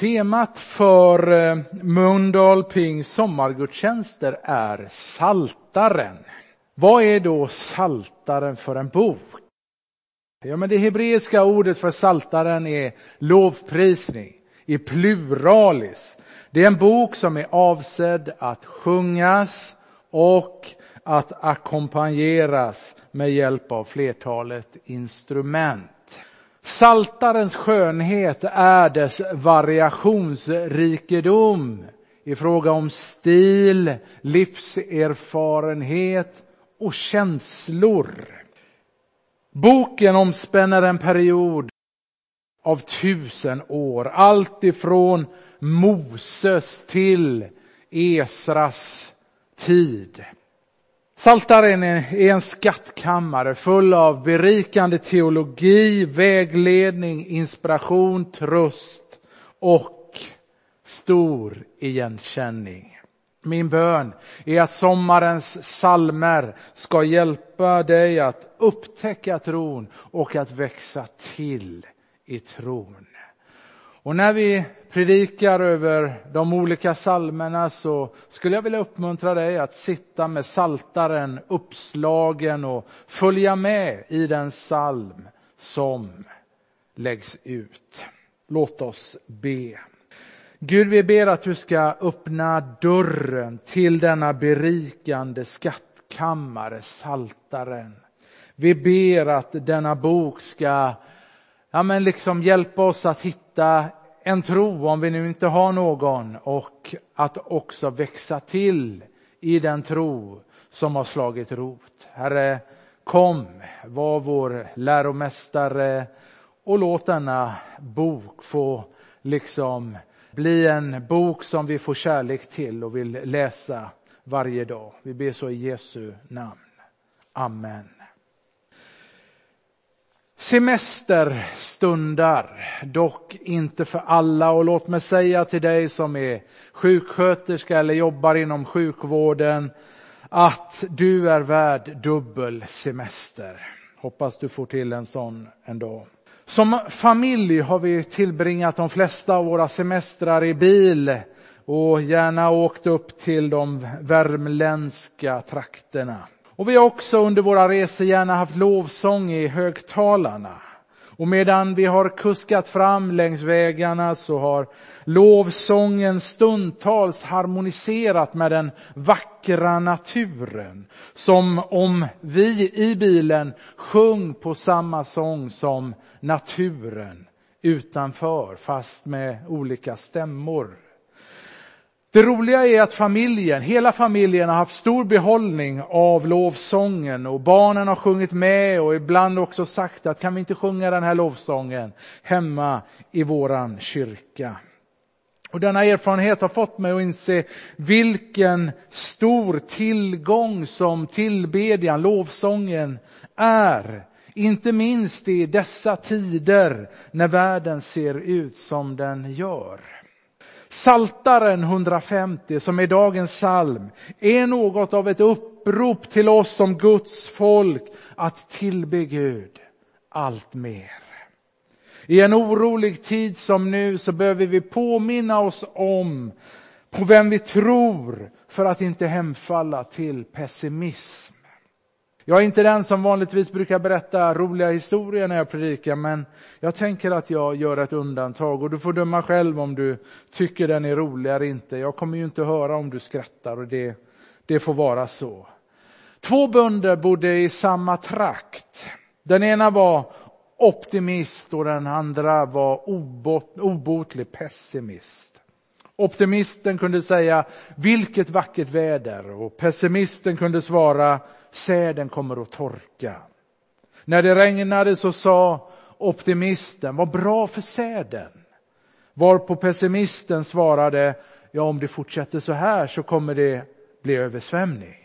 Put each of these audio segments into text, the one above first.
Temat för eh, Mölndal Pings sommargudstjänster är Saltaren. Vad är då Saltaren för en bok? Ja, men det hebreiska ordet för Saltaren är lovprisning i pluralis. Det är en bok som är avsedd att sjungas och att ackompanjeras med hjälp av flertalet instrument. Saltarens skönhet är dess variationsrikedom i fråga om stil, livserfarenhet och känslor. Boken omspänner en period av tusen år, allt ifrån Moses till Esras tid. Saltaren är en skattkammare full av berikande teologi, vägledning, inspiration, tröst och stor igenkänning. Min bön är att sommarens salmer ska hjälpa dig att upptäcka tron och att växa till i tron. Och när vi predikar över de olika salmerna så skulle jag vilja uppmuntra dig att sitta med saltaren uppslagen och följa med i den salm som läggs ut. Låt oss be. Gud, vi ber att du ska öppna dörren till denna berikande skattkammare, saltaren. Vi ber att denna bok ska ja, men liksom hjälpa oss att hitta en tro om vi nu inte har någon och att också växa till i den tro som har slagit rot. Herre, kom, var vår läromästare och låt denna bok få liksom bli en bok som vi får kärlek till och vill läsa varje dag. Vi ber så i Jesu namn. Amen. Semester stundar, dock inte för alla. Och låt mig säga till dig som är sjuksköterska eller jobbar inom sjukvården att du är värd dubbel semester. Hoppas du får till en sån en dag. Som familj har vi tillbringat de flesta av våra semestrar i bil och gärna åkt upp till de värmländska trakterna. Och vi har också under våra resor gärna haft lovsång i högtalarna. Och medan vi har kuskat fram längs vägarna så har lovsången stundtals harmoniserat med den vackra naturen. Som om vi i bilen sjöng på samma sång som naturen utanför, fast med olika stämmor. Det roliga är att familjen, hela familjen har haft stor behållning av lovsången och barnen har sjungit med och ibland också sagt att kan vi inte sjunga den här lovsången hemma i våran kyrka. Och denna erfarenhet har fått mig att inse vilken stor tillgång som tillbedjan, lovsången är. Inte minst i dessa tider när världen ser ut som den gör. Saltaren 150 som är dagens psalm är något av ett upprop till oss som Guds folk att tillbe Gud allt mer. I en orolig tid som nu så behöver vi påminna oss om på vem vi tror för att inte hemfalla till pessimism. Jag är inte den som vanligtvis brukar berätta roliga historier när jag predikar, men jag tänker att jag gör ett undantag och du får döma själv om du tycker den är rolig eller inte. Jag kommer ju inte höra om du skrattar och det, det får vara så. Två bönder bodde i samma trakt. Den ena var optimist och den andra var obotlig pessimist. Optimisten kunde säga vilket vackert väder och pessimisten kunde svara säden kommer att torka. När det regnade så sa optimisten, vad bra för säden. Varpå pessimisten svarade, ja om det fortsätter så här så kommer det bli översvämning.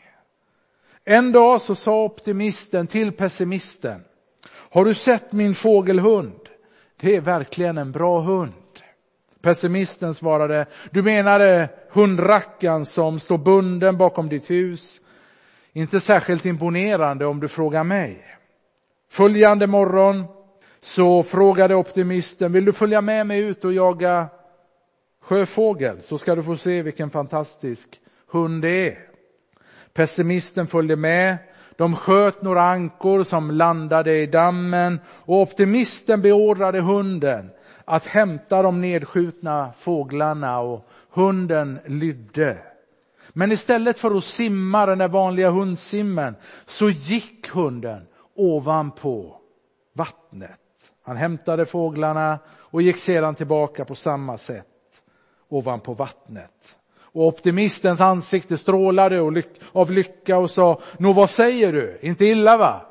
En dag så sa optimisten till pessimisten, har du sett min fågelhund? Det är verkligen en bra hund. Pessimisten svarade, du menade eh, hundrackan som står bunden bakom ditt hus inte särskilt imponerande om du frågar mig. Följande morgon så frågade optimisten, vill du följa med mig ut och jaga sjöfågel så ska du få se vilken fantastisk hund det är. Pessimisten följde med. De sköt några ankor som landade i dammen och optimisten beordrade hunden att hämta de nedskjutna fåglarna och hunden lydde. Men istället för att simma den där vanliga hundsimmen så gick hunden ovanpå vattnet. Han hämtade fåglarna och gick sedan tillbaka på samma sätt ovanpå vattnet. Och optimistens ansikte strålade av lycka och sa, Nå vad säger du, inte illa va?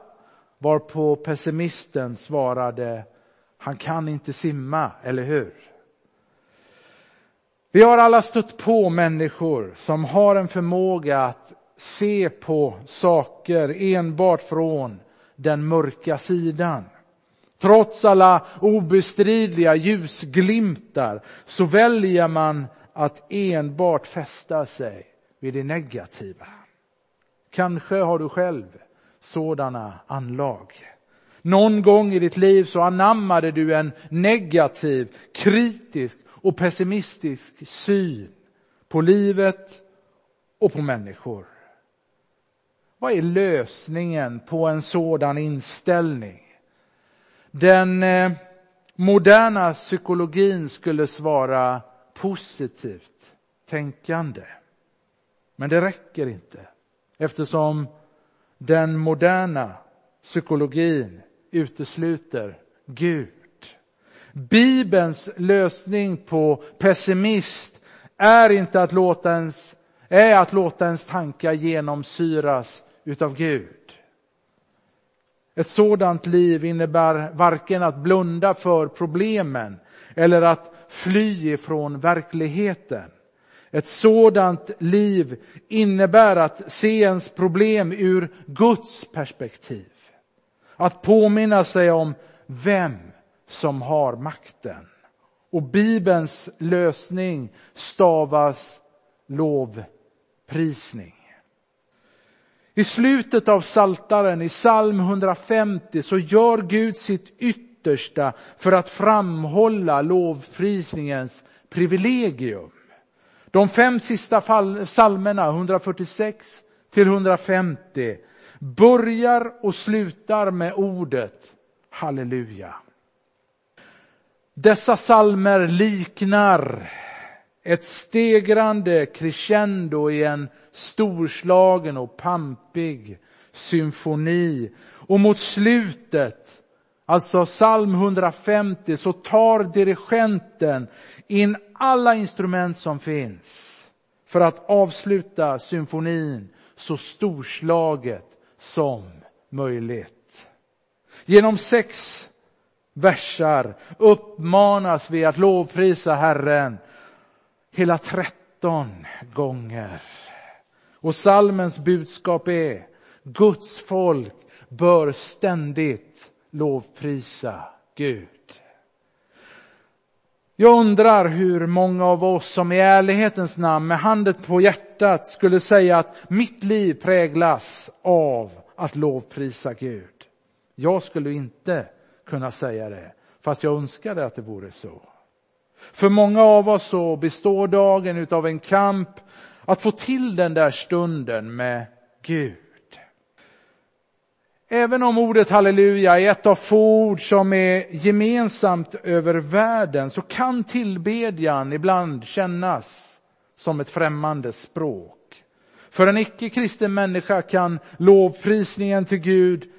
Varpå pessimisten svarade, han kan inte simma, eller hur? Vi har alla stött på människor som har en förmåga att se på saker enbart från den mörka sidan. Trots alla obestridliga ljusglimtar så väljer man att enbart fästa sig vid det negativa. Kanske har du själv sådana anlag. Någon gång i ditt liv så anammade du en negativ, kritisk och pessimistisk syn på livet och på människor. Vad är lösningen på en sådan inställning? Den eh, moderna psykologin skulle svara positivt tänkande. Men det räcker inte eftersom den moderna psykologin utesluter Gud. Bibelns lösning på pessimist är inte att låta ens, är att låta ens tankar genomsyras utav Gud. Ett sådant liv innebär varken att blunda för problemen eller att fly ifrån verkligheten. Ett sådant liv innebär att se ens problem ur Guds perspektiv. Att påminna sig om vem som har makten. Och Bibelns lösning stavas lovprisning. I slutet av Saltaren i psalm 150 så gör Gud sitt yttersta för att framhålla lovprisningens privilegium. De fem sista psalmerna, 146 till 150, börjar och slutar med ordet halleluja. Dessa salmer liknar ett stegrande crescendo i en storslagen och pampig symfoni. Och mot slutet, alltså psalm 150, så tar dirigenten in alla instrument som finns för att avsluta symfonin så storslaget som möjligt. Genom sex versar uppmanas vi att lovprisa Herren hela tretton gånger. Och salmens budskap är Guds folk bör ständigt lovprisa Gud. Jag undrar hur många av oss som i ärlighetens namn med handen på hjärtat skulle säga att mitt liv präglas av att lovprisa Gud. Jag skulle inte kunna säga det, fast jag önskade att det vore så. För många av oss så består dagen utav en kamp att få till den där stunden med Gud. Även om ordet halleluja är ett av få ord som är gemensamt över världen så kan tillbedjan ibland kännas som ett främmande språk. För en icke-kristen människa kan lovprisningen till Gud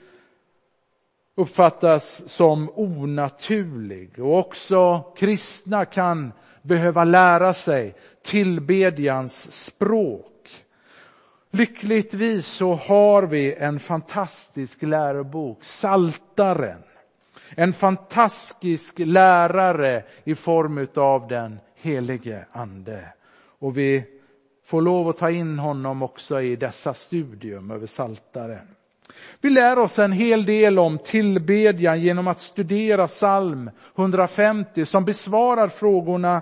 uppfattas som onaturlig och också kristna kan behöva lära sig tillbedjans språk. Lyckligtvis så har vi en fantastisk lärobok, Saltaren. En fantastisk lärare i form av den helige ande. Och vi får lov att ta in honom också i dessa studium över Saltaren. Vi lär oss en hel del om tillbedjan genom att studera psalm 150 som besvarar frågorna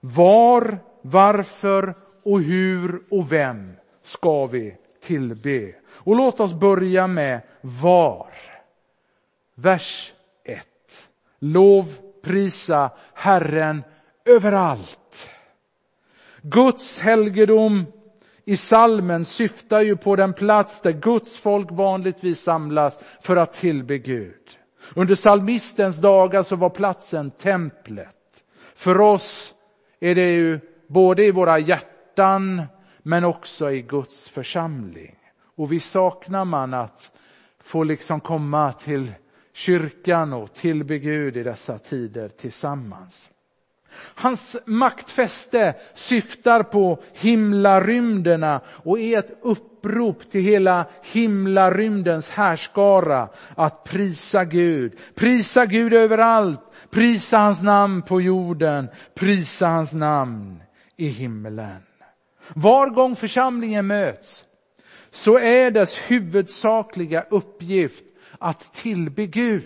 var, varför och hur och vem ska vi tillbe. Och låt oss börja med var. Vers 1. Lov, prisa Herren överallt. Guds helgedom i salmen syftar ju på den plats där Guds folk vanligtvis samlas för att tillbe Gud. Under salmistens dagar så var platsen templet. För oss är det ju både i våra hjärtan men också i Guds församling. Och vi saknar man att få liksom komma till kyrkan och tillbe Gud i dessa tider tillsammans. Hans maktfäste syftar på himlarymderna och är ett upprop till hela himlarymdens härskara att prisa Gud. Prisa Gud överallt, prisa hans namn på jorden, prisa hans namn i himlen. Var gång församlingen möts så är dess huvudsakliga uppgift att tillbe Gud.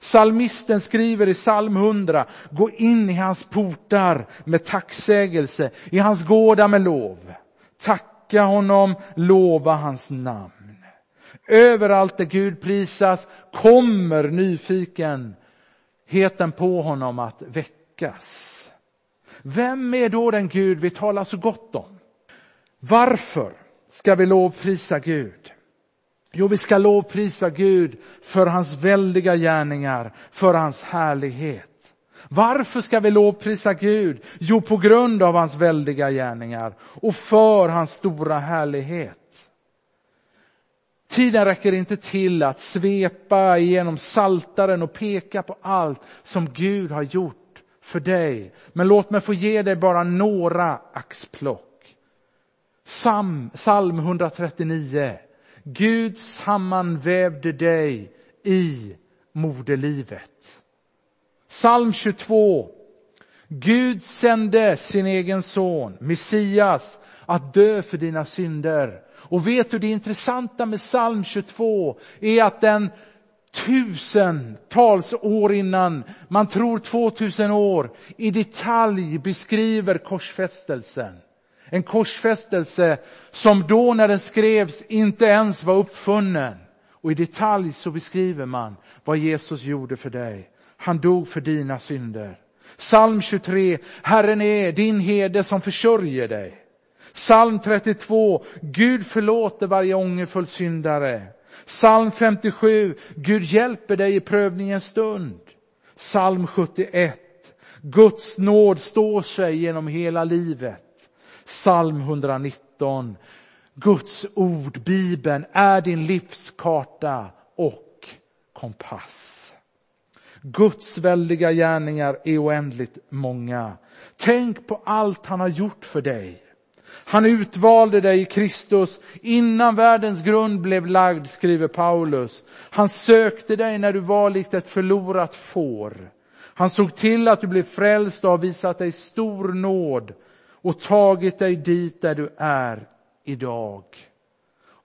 Salmisten skriver i psalm 100, gå in i hans portar med tacksägelse, i hans gårdar med lov. Tacka honom, lova hans namn. Överallt där Gud prisas kommer nyfikenheten på honom att väckas. Vem är då den Gud vi talar så gott om? Varför ska vi lovprisa Gud? Jo, vi ska lovprisa Gud för hans väldiga gärningar, för hans härlighet. Varför ska vi lovprisa Gud? Jo, på grund av hans väldiga gärningar och för hans stora härlighet. Tiden räcker inte till att svepa igenom saltaren och peka på allt som Gud har gjort för dig. Men låt mig få ge dig bara några axplock. Psalm, Psalm 139 Gud sammanvävde dig i moderlivet. Psalm 22. Gud sände sin egen son, Messias, att dö för dina synder. Och vet du, det intressanta med psalm 22 är att den tusentals år innan, man tror 2000 år, i detalj beskriver korsfästelsen. En korsfästelse som då när den skrevs inte ens var uppfunnen. Och i detalj så beskriver man vad Jesus gjorde för dig. Han dog för dina synder. Psalm 23, Herren är din herde som försörjer dig. Psalm 32, Gud förlåter varje ångerfull syndare. Psalm 57, Gud hjälper dig i prövningens stund. Psalm 71, Guds nåd står sig genom hela livet. Psalm 119. Guds ord, Bibeln, är din livskarta och kompass. Guds väldiga gärningar är oändligt många. Tänk på allt han har gjort för dig. Han utvalde dig i Kristus innan världens grund blev lagd, skriver Paulus. Han sökte dig när du var likt ett förlorat får. Han såg till att du blev frälst och har visat dig stor nåd och tagit dig dit där du är idag.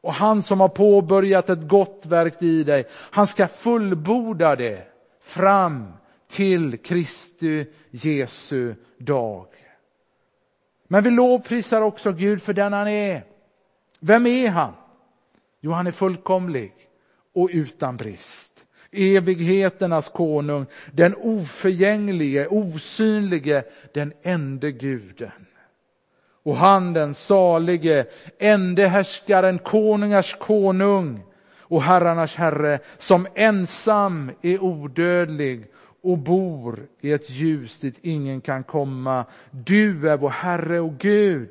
Och han som har påbörjat ett gott verk i dig, han ska fullborda det fram till Kristi Jesu dag. Men vi lovprisar också Gud för den han är. Vem är han? Jo, han är fullkomlig och utan brist. Evigheternas konung, den oförgänglige, osynlige, den ende guden. Och han den salige, ende härskaren, konungars konung och herrarnas herre, som ensam är odödlig och bor i ett ljus dit ingen kan komma. Du är vår Herre och Gud.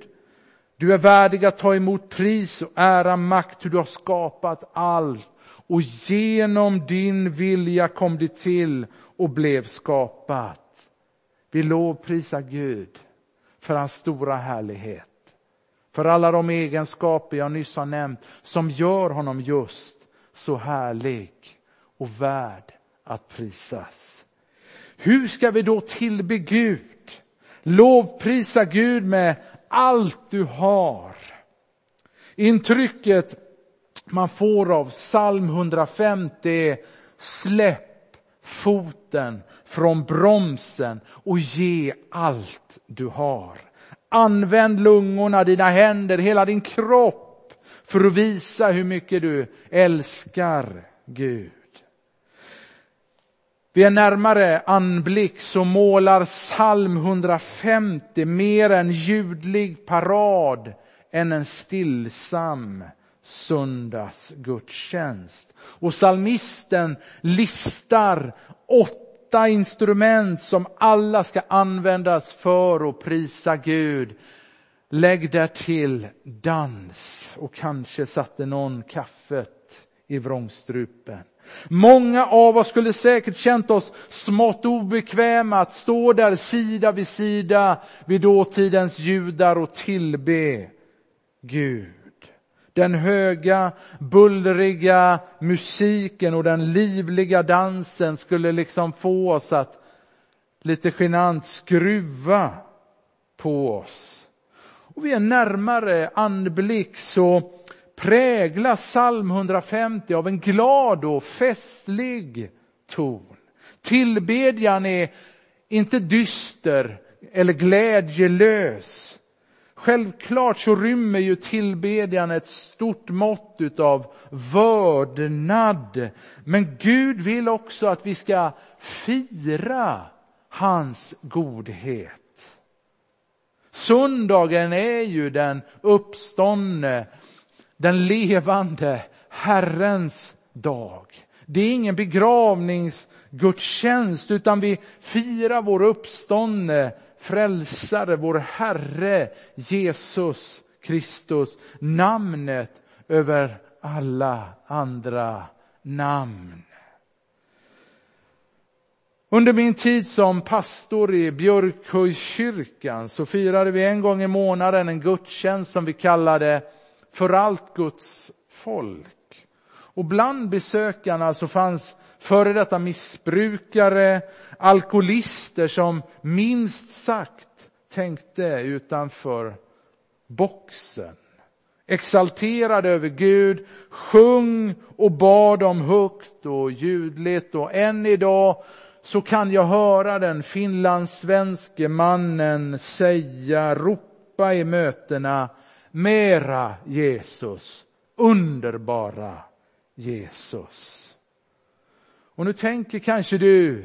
Du är värdig att ta emot pris och ära, makt, hur du har skapat allt. Och genom din vilja kom det till och blev skapat. Vi lovprisar Gud för hans stora härlighet. För alla de egenskaper jag nyss har nämnt som gör honom just så härlig och värd att prisas. Hur ska vi då tillbe Gud? Lovprisa Gud med allt du har. Intrycket man får av psalm 150 är släpp foten från bromsen och ge allt du har. Använd lungorna, dina händer, hela din kropp för att visa hur mycket du älskar Gud. Vid en närmare anblick så målar psalm 150 mer en ljudlig parad än en stillsam söndagsgudstjänst. Och psalmisten listar åtta instrument som alla ska användas för att prisa Gud. Lägg där till dans och kanske satte någon kaffet i vrångstrupen. Många av oss skulle säkert känt oss smått obekväma att stå där sida vid sida vid dåtidens judar och tillbe Gud. Den höga, bullriga musiken och den livliga dansen skulle liksom få oss att lite genant skruva på oss. Och vid en närmare anblick så präglas psalm 150 av en glad och festlig ton. Tillbedjan är inte dyster eller glädjelös. Självklart så rymmer ju tillbedjan ett stort mått utav vördnad. Men Gud vill också att vi ska fira hans godhet. Söndagen är ju den uppståndne den levande Herrens dag. Det är ingen begravningsgudstjänst utan vi firar vår uppståndne frälsare, vår Herre Jesus Kristus, namnet över alla andra namn. Under min tid som pastor i Björkhöjskyrkan så firade vi en gång i månaden en gudstjänst som vi kallade för allt Guds folk. Och bland besökarna så fanns före detta missbrukare, alkoholister som minst sagt tänkte utanför boxen. Exalterade över Gud, sjung och bad om högt och ljudligt och än idag så kan jag höra den finlandssvenske mannen säga, ropa i mötena Mera Jesus, underbara Jesus. Och nu tänker kanske du,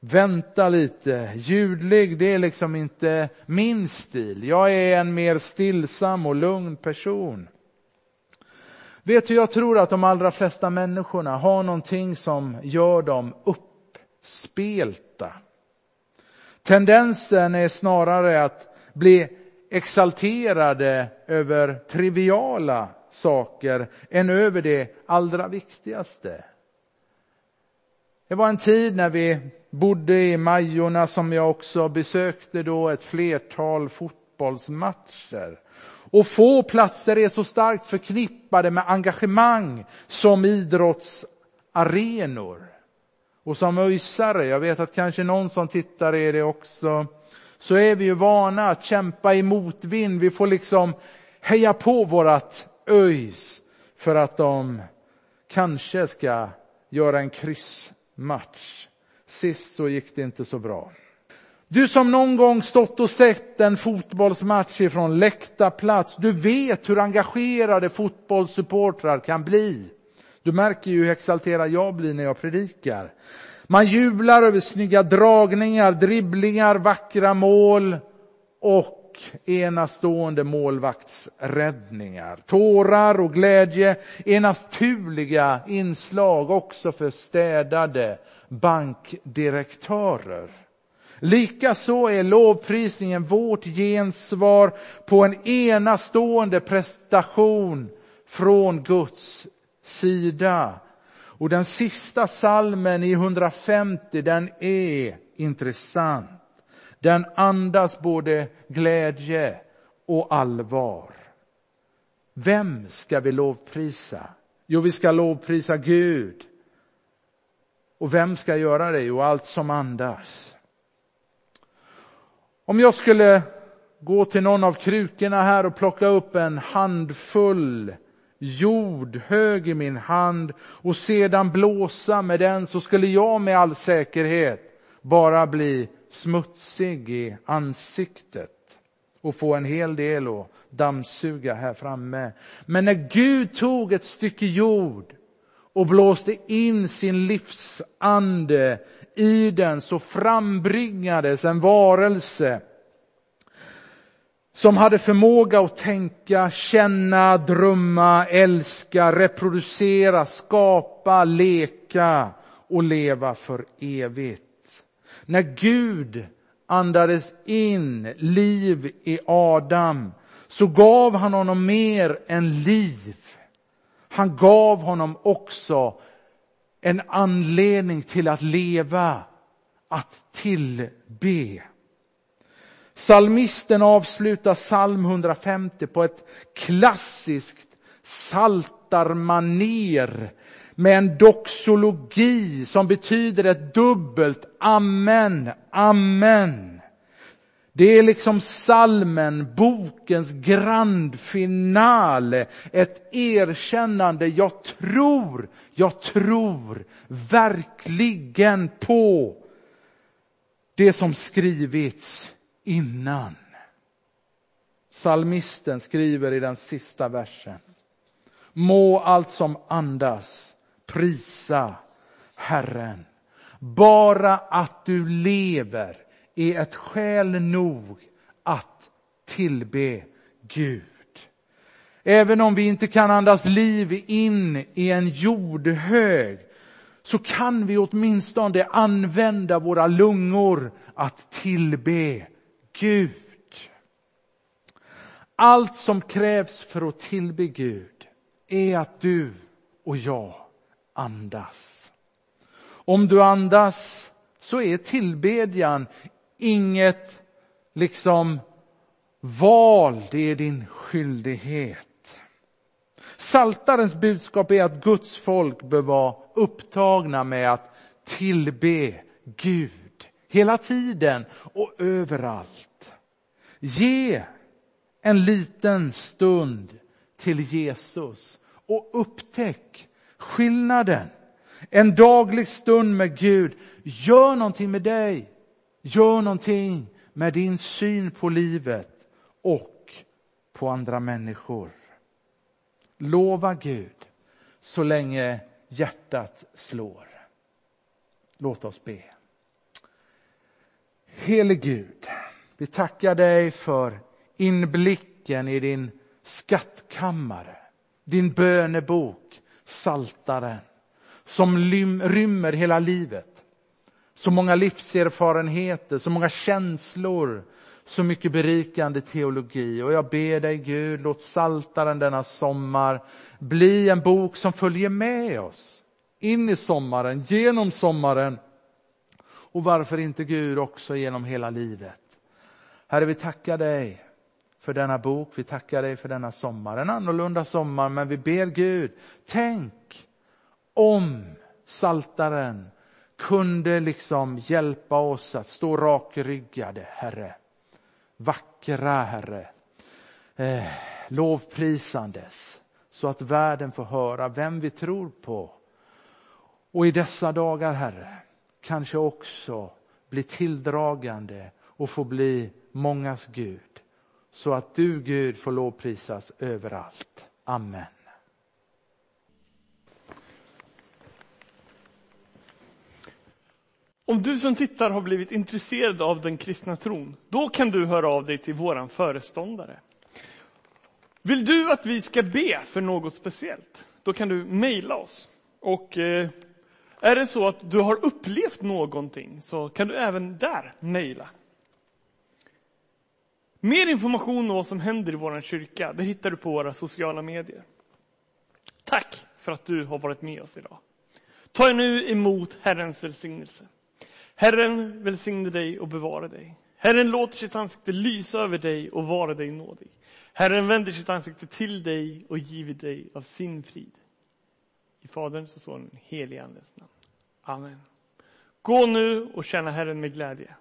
vänta lite, ljudlig det är liksom inte min stil. Jag är en mer stillsam och lugn person. Vet du, jag tror att de allra flesta människorna har någonting som gör dem uppspelta. Tendensen är snarare att bli exalterade över triviala saker än över det allra viktigaste. Det var en tid när vi bodde i Majorna som jag också besökte då ett flertal fotbollsmatcher. Och få platser är så starkt förknippade med engagemang som idrottsarenor. Och som öjsare, jag vet att kanske någon som tittar är det också, så är vi ju vana att kämpa i motvind. Vi får liksom heja på vårat ÖIS för att de kanske ska göra en Match. Sist så gick det inte så bra. Du som någon gång stått och sett en fotbollsmatch ifrån läktarplats, du vet hur engagerade fotbollssupportrar kan bli. Du märker ju hur exalterad jag blir när jag predikar. Man jublar över snygga dragningar, dribblingar, vackra mål och och enastående målvaktsräddningar. Tårar och glädje är naturliga inslag också för städade bankdirektörer. Likaså är lovprisningen vårt gensvar på en enastående prestation från Guds sida. Och den sista salmen i 150, den är intressant. Den andas både glädje och allvar. Vem ska vi lovprisa? Jo, vi ska lovprisa Gud. Och vem ska göra det? Jo, allt som andas. Om jag skulle gå till någon av krukorna här och plocka upp en handfull jord hög i min hand och sedan blåsa med den så skulle jag med all säkerhet bara bli smutsig i ansiktet och få en hel del att dammsuga här framme. Men när Gud tog ett stycke jord och blåste in sin livsande i den så frambringades en varelse som hade förmåga att tänka, känna, drömma, älska, reproducera, skapa, leka och leva för evigt. När Gud andades in liv i Adam så gav han honom mer än liv. Han gav honom också en anledning till att leva, att tillbe. Salmisten avslutar psalm 150 på ett klassiskt saltarmaner med en doxologi som betyder ett dubbelt amen, amen. Det är liksom salmen, bokens grand finale, ett erkännande. Jag tror, jag tror verkligen på det som skrivits innan. Salmisten skriver i den sista versen. Må allt som andas prisa Herren. Bara att du lever är ett skäl nog att tillbe Gud. Även om vi inte kan andas liv in i en jordhög så kan vi åtminstone använda våra lungor att tillbe Gud. Allt som krävs för att tillbe Gud är att du och jag andas. Om du andas så är tillbedjan inget liksom val, det är din skyldighet. Saltarens budskap är att Guds folk bör vara upptagna med att tillbe Gud hela tiden och överallt. Ge en liten stund till Jesus och upptäck skillnaden. En daglig stund med Gud gör någonting med dig. Gör någonting med din syn på livet och på andra människor. Lova Gud så länge hjärtat slår. Låt oss be. Helig Gud, vi tackar dig för inblicken i din skattkammare, din bönebok, Saltaren, som rymmer hela livet. Så många livserfarenheter, så många känslor, så mycket berikande teologi. Och jag ber dig Gud, låt Saltaren denna sommar bli en bok som följer med oss in i sommaren, genom sommaren och varför inte Gud också genom hela livet. Herre, vi tackar dig för denna bok, vi tackar dig för denna sommar. En annorlunda sommar, men vi ber Gud, tänk om saltaren kunde liksom hjälpa oss att stå rakryggade, Herre. Vackra, Herre. Eh, lovprisandes, så att världen får höra vem vi tror på. Och i dessa dagar, Herre, kanske också bli tilldragande och få bli mångas Gud. Så att du Gud får lovprisas överallt. Amen. Om du som tittar har blivit intresserad av den kristna tron, då kan du höra av dig till våran föreståndare. Vill du att vi ska be för något speciellt? Då kan du mejla oss. Och eh, är det så att du har upplevt någonting så kan du även där mejla. Mer information om vad som händer i vår kyrka det hittar du på våra sociala medier. Tack för att du har varit med oss idag. Ta nu emot Herrens välsignelse. Herren välsigne dig och bevara dig. Herren låter sitt ansikte lysa över dig och vara dig nådig. Herren vänder sitt ansikte till dig och giver dig av sin frid. I Faderns och Sonens helige Andes namn. Amen. Gå nu och tjäna Herren med glädje.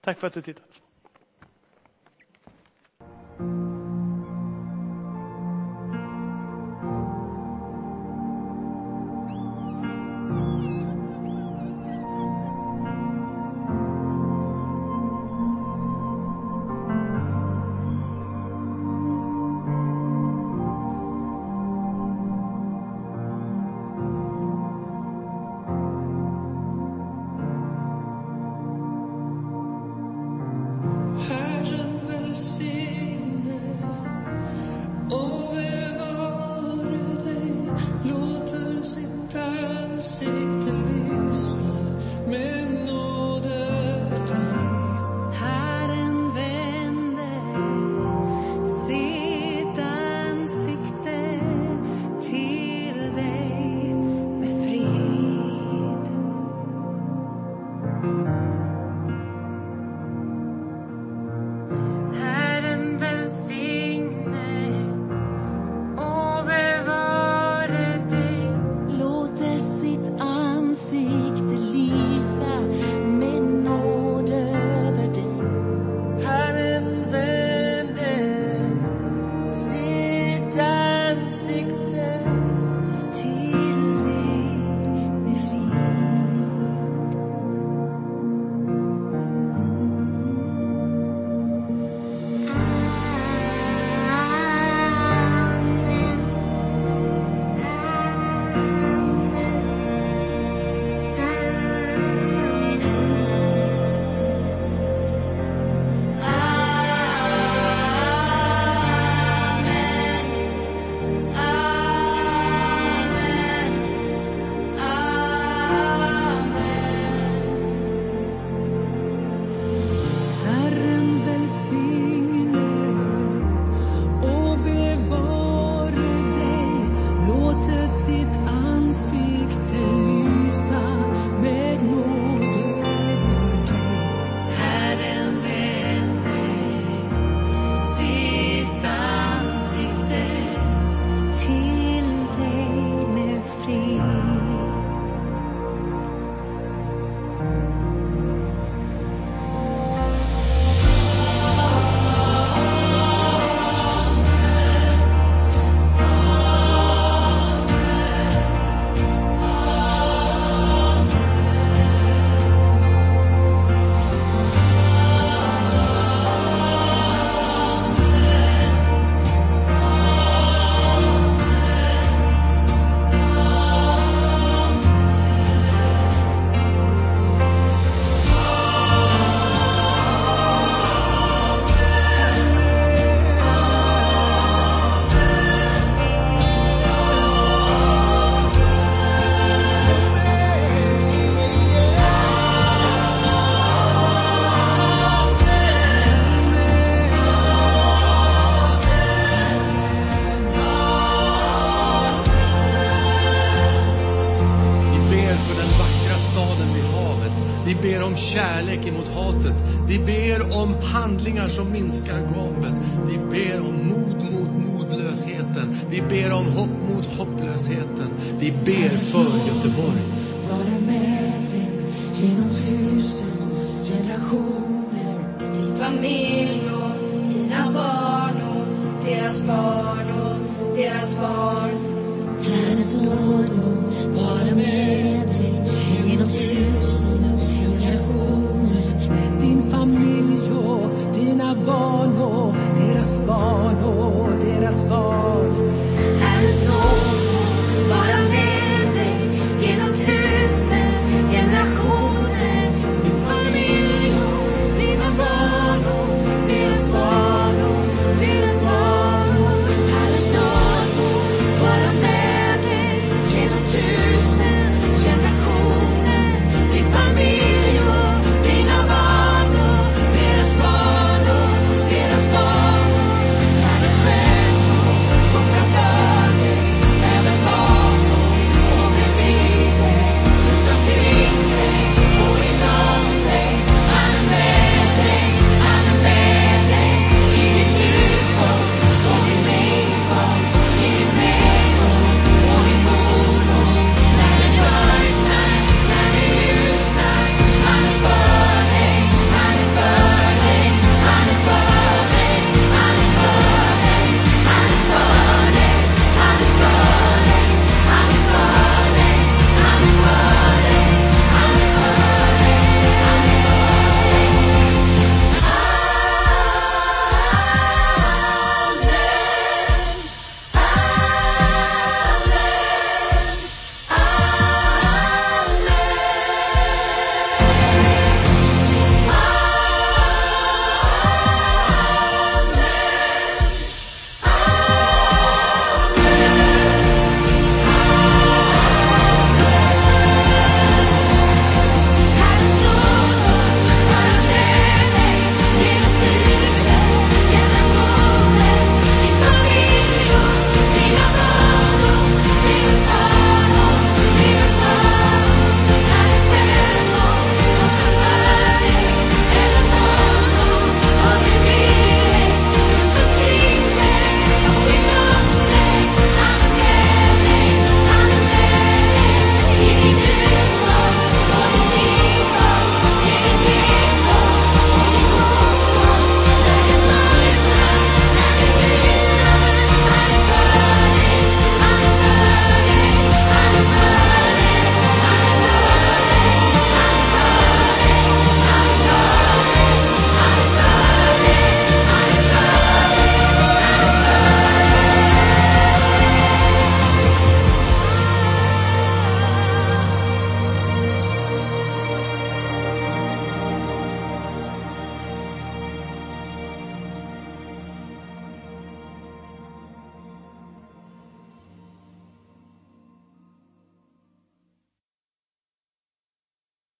Tack för att du tittat. Thank you.